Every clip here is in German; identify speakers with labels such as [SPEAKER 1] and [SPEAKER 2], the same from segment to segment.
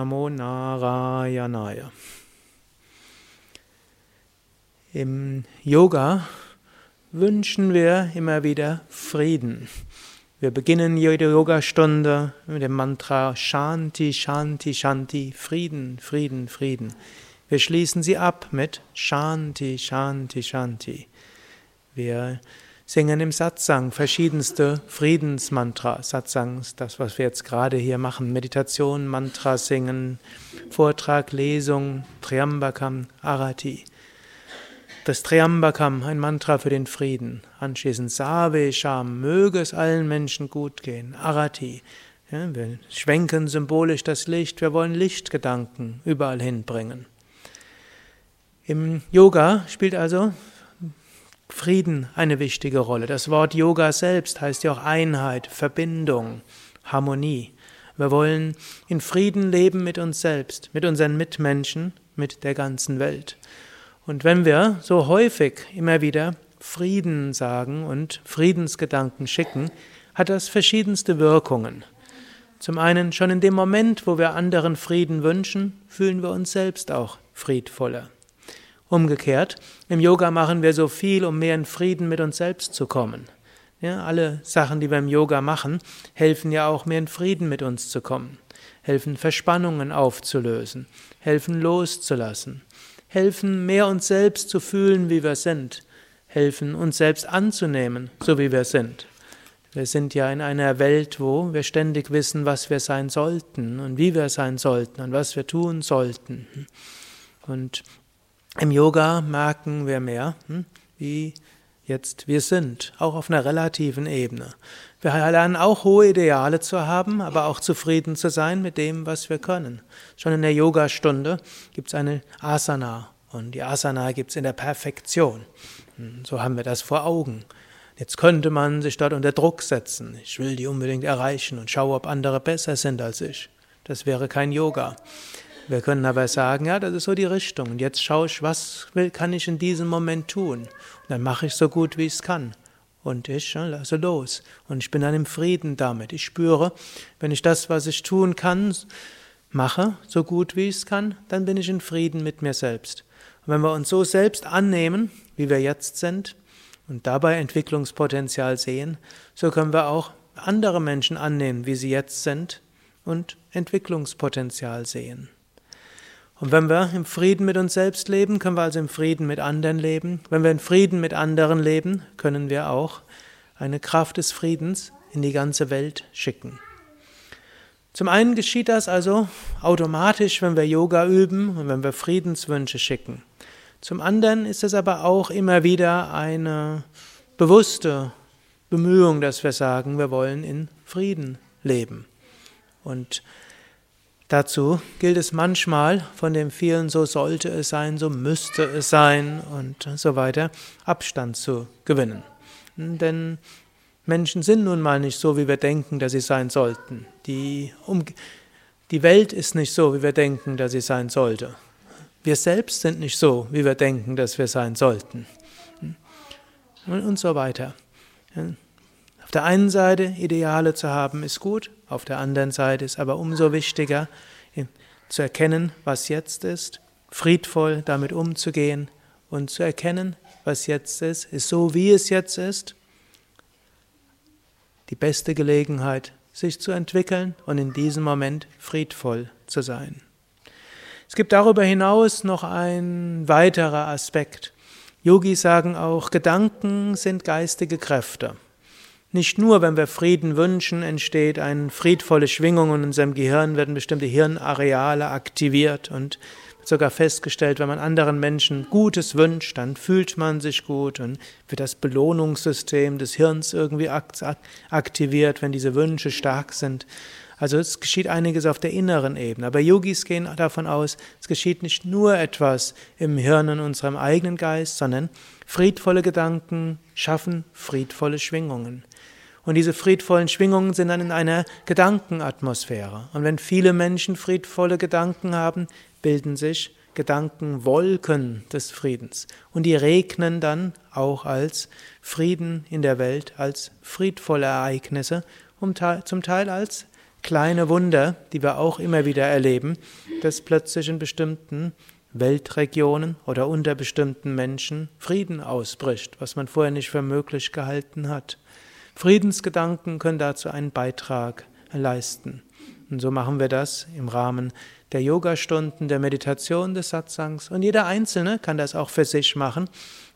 [SPEAKER 1] Namo Narayanaya. Im Yoga wünschen wir immer wieder Frieden. Wir beginnen jede Yogastunde mit dem Mantra Shanti, Shanti, Shanti, Frieden, Frieden, Frieden. Wir schließen sie ab mit Shanti, Shanti, Shanti. Wir singen im Satsang verschiedenste Friedensmantras. Satsang ist das, was wir jetzt gerade hier machen. Meditation, Mantra singen, Vortrag, Lesung, Triambakam, Arati. Das Triambakam, ein Mantra für den Frieden. Anschließend Save Sham, möge es allen Menschen gut gehen. Arati. Ja, wir schwenken symbolisch das Licht, wir wollen Lichtgedanken überall hinbringen. Im Yoga spielt also Frieden eine wichtige Rolle. Das Wort Yoga selbst heißt ja auch Einheit, Verbindung, Harmonie. Wir wollen in Frieden leben mit uns selbst, mit unseren Mitmenschen, mit der ganzen Welt. Und wenn wir so häufig immer wieder Frieden sagen und Friedensgedanken schicken, hat das verschiedenste Wirkungen. Zum einen schon in dem Moment, wo wir anderen Frieden wünschen, fühlen wir uns selbst auch friedvoller. Umgekehrt, im Yoga machen wir so viel, um mehr in Frieden mit uns selbst zu kommen. Ja, alle Sachen, die wir im Yoga machen, helfen ja auch mehr in Frieden mit uns zu kommen, helfen Verspannungen aufzulösen, helfen loszulassen, helfen mehr uns selbst zu fühlen, wie wir sind, helfen uns selbst anzunehmen, so wie wir sind. Wir sind ja in einer Welt, wo wir ständig wissen, was wir sein sollten und wie wir sein sollten und was wir tun sollten. Und im Yoga merken wir mehr, hm, wie jetzt wir sind, auch auf einer relativen Ebene. Wir lernen auch hohe Ideale zu haben, aber auch zufrieden zu sein mit dem, was wir können. Schon in der Yogastunde gibt es eine Asana und die Asana gibt es in der Perfektion. Hm, so haben wir das vor Augen. Jetzt könnte man sich dort unter Druck setzen. Ich will die unbedingt erreichen und schaue, ob andere besser sind als ich. Das wäre kein Yoga. Wir können aber sagen, ja, das ist so die Richtung. Und jetzt schaue ich, was will, kann ich in diesem Moment tun? Und dann mache ich so gut, wie ich es kann. Und ich ja, lasse los. Und ich bin dann im Frieden damit. Ich spüre, wenn ich das, was ich tun kann, mache, so gut wie ich es kann, dann bin ich in Frieden mit mir selbst. Und wenn wir uns so selbst annehmen, wie wir jetzt sind, und dabei Entwicklungspotenzial sehen, so können wir auch andere Menschen annehmen, wie sie jetzt sind, und Entwicklungspotenzial sehen. Und wenn wir im Frieden mit uns selbst leben, können wir also im Frieden mit anderen leben. Wenn wir in Frieden mit anderen leben, können wir auch eine Kraft des Friedens in die ganze Welt schicken. Zum einen geschieht das also automatisch, wenn wir Yoga üben und wenn wir Friedenswünsche schicken. Zum anderen ist es aber auch immer wieder eine bewusste Bemühung, dass wir sagen, wir wollen in Frieden leben. Und Dazu gilt es manchmal von dem vielen so sollte es sein, so müsste es sein und so weiter Abstand zu gewinnen. Denn Menschen sind nun mal nicht so, wie wir denken, dass sie sein sollten. Die, um die Welt ist nicht so, wie wir denken, dass sie sein sollte. Wir selbst sind nicht so, wie wir denken, dass wir sein sollten. Und so weiter. Auf der einen Seite Ideale zu haben ist gut, auf der anderen Seite ist aber umso wichtiger zu erkennen, was jetzt ist, friedvoll damit umzugehen und zu erkennen, was jetzt ist, ist so, wie es jetzt ist, die beste Gelegenheit, sich zu entwickeln und in diesem Moment friedvoll zu sein. Es gibt darüber hinaus noch ein weiterer Aspekt. Yogis sagen auch, Gedanken sind geistige Kräfte. Nicht nur, wenn wir Frieden wünschen, entsteht eine friedvolle Schwingung in unserem Gehirn, werden bestimmte Hirnareale aktiviert und sogar festgestellt, wenn man anderen Menschen Gutes wünscht, dann fühlt man sich gut und wird das Belohnungssystem des Hirns irgendwie aktiviert, wenn diese Wünsche stark sind. Also es geschieht einiges auf der inneren Ebene. Aber Yogis gehen davon aus, es geschieht nicht nur etwas im Hirn in unserem eigenen Geist, sondern friedvolle Gedanken schaffen friedvolle Schwingungen. Und diese friedvollen Schwingungen sind dann in einer Gedankenatmosphäre. Und wenn viele Menschen friedvolle Gedanken haben, bilden sich Gedankenwolken des Friedens. Und die regnen dann auch als Frieden in der Welt, als friedvolle Ereignisse, um zum Teil als kleine Wunder, die wir auch immer wieder erleben, dass plötzlich in bestimmten Weltregionen oder unter bestimmten Menschen Frieden ausbricht, was man vorher nicht für möglich gehalten hat. Friedensgedanken können dazu einen Beitrag leisten. Und so machen wir das im Rahmen der Yogastunden, der Meditation, des Satsangs. Und jeder Einzelne kann das auch für sich machen.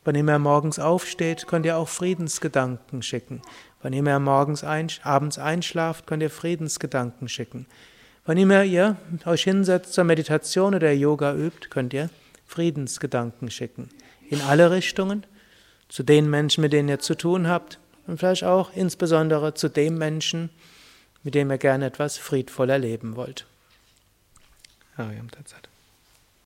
[SPEAKER 1] Wann immer er morgens aufsteht, könnt ihr auch Friedensgedanken schicken. Wann immer er morgens ein, abends einschlaft, könnt ihr Friedensgedanken schicken. Wann immer ihr euch hinsetzt zur Meditation oder Yoga übt, könnt ihr Friedensgedanken schicken. In alle Richtungen, zu den Menschen, mit denen ihr zu tun habt und vielleicht auch insbesondere zu dem Menschen, mit dem ihr gerne etwas friedvoller leben wollt. Ja, wir haben.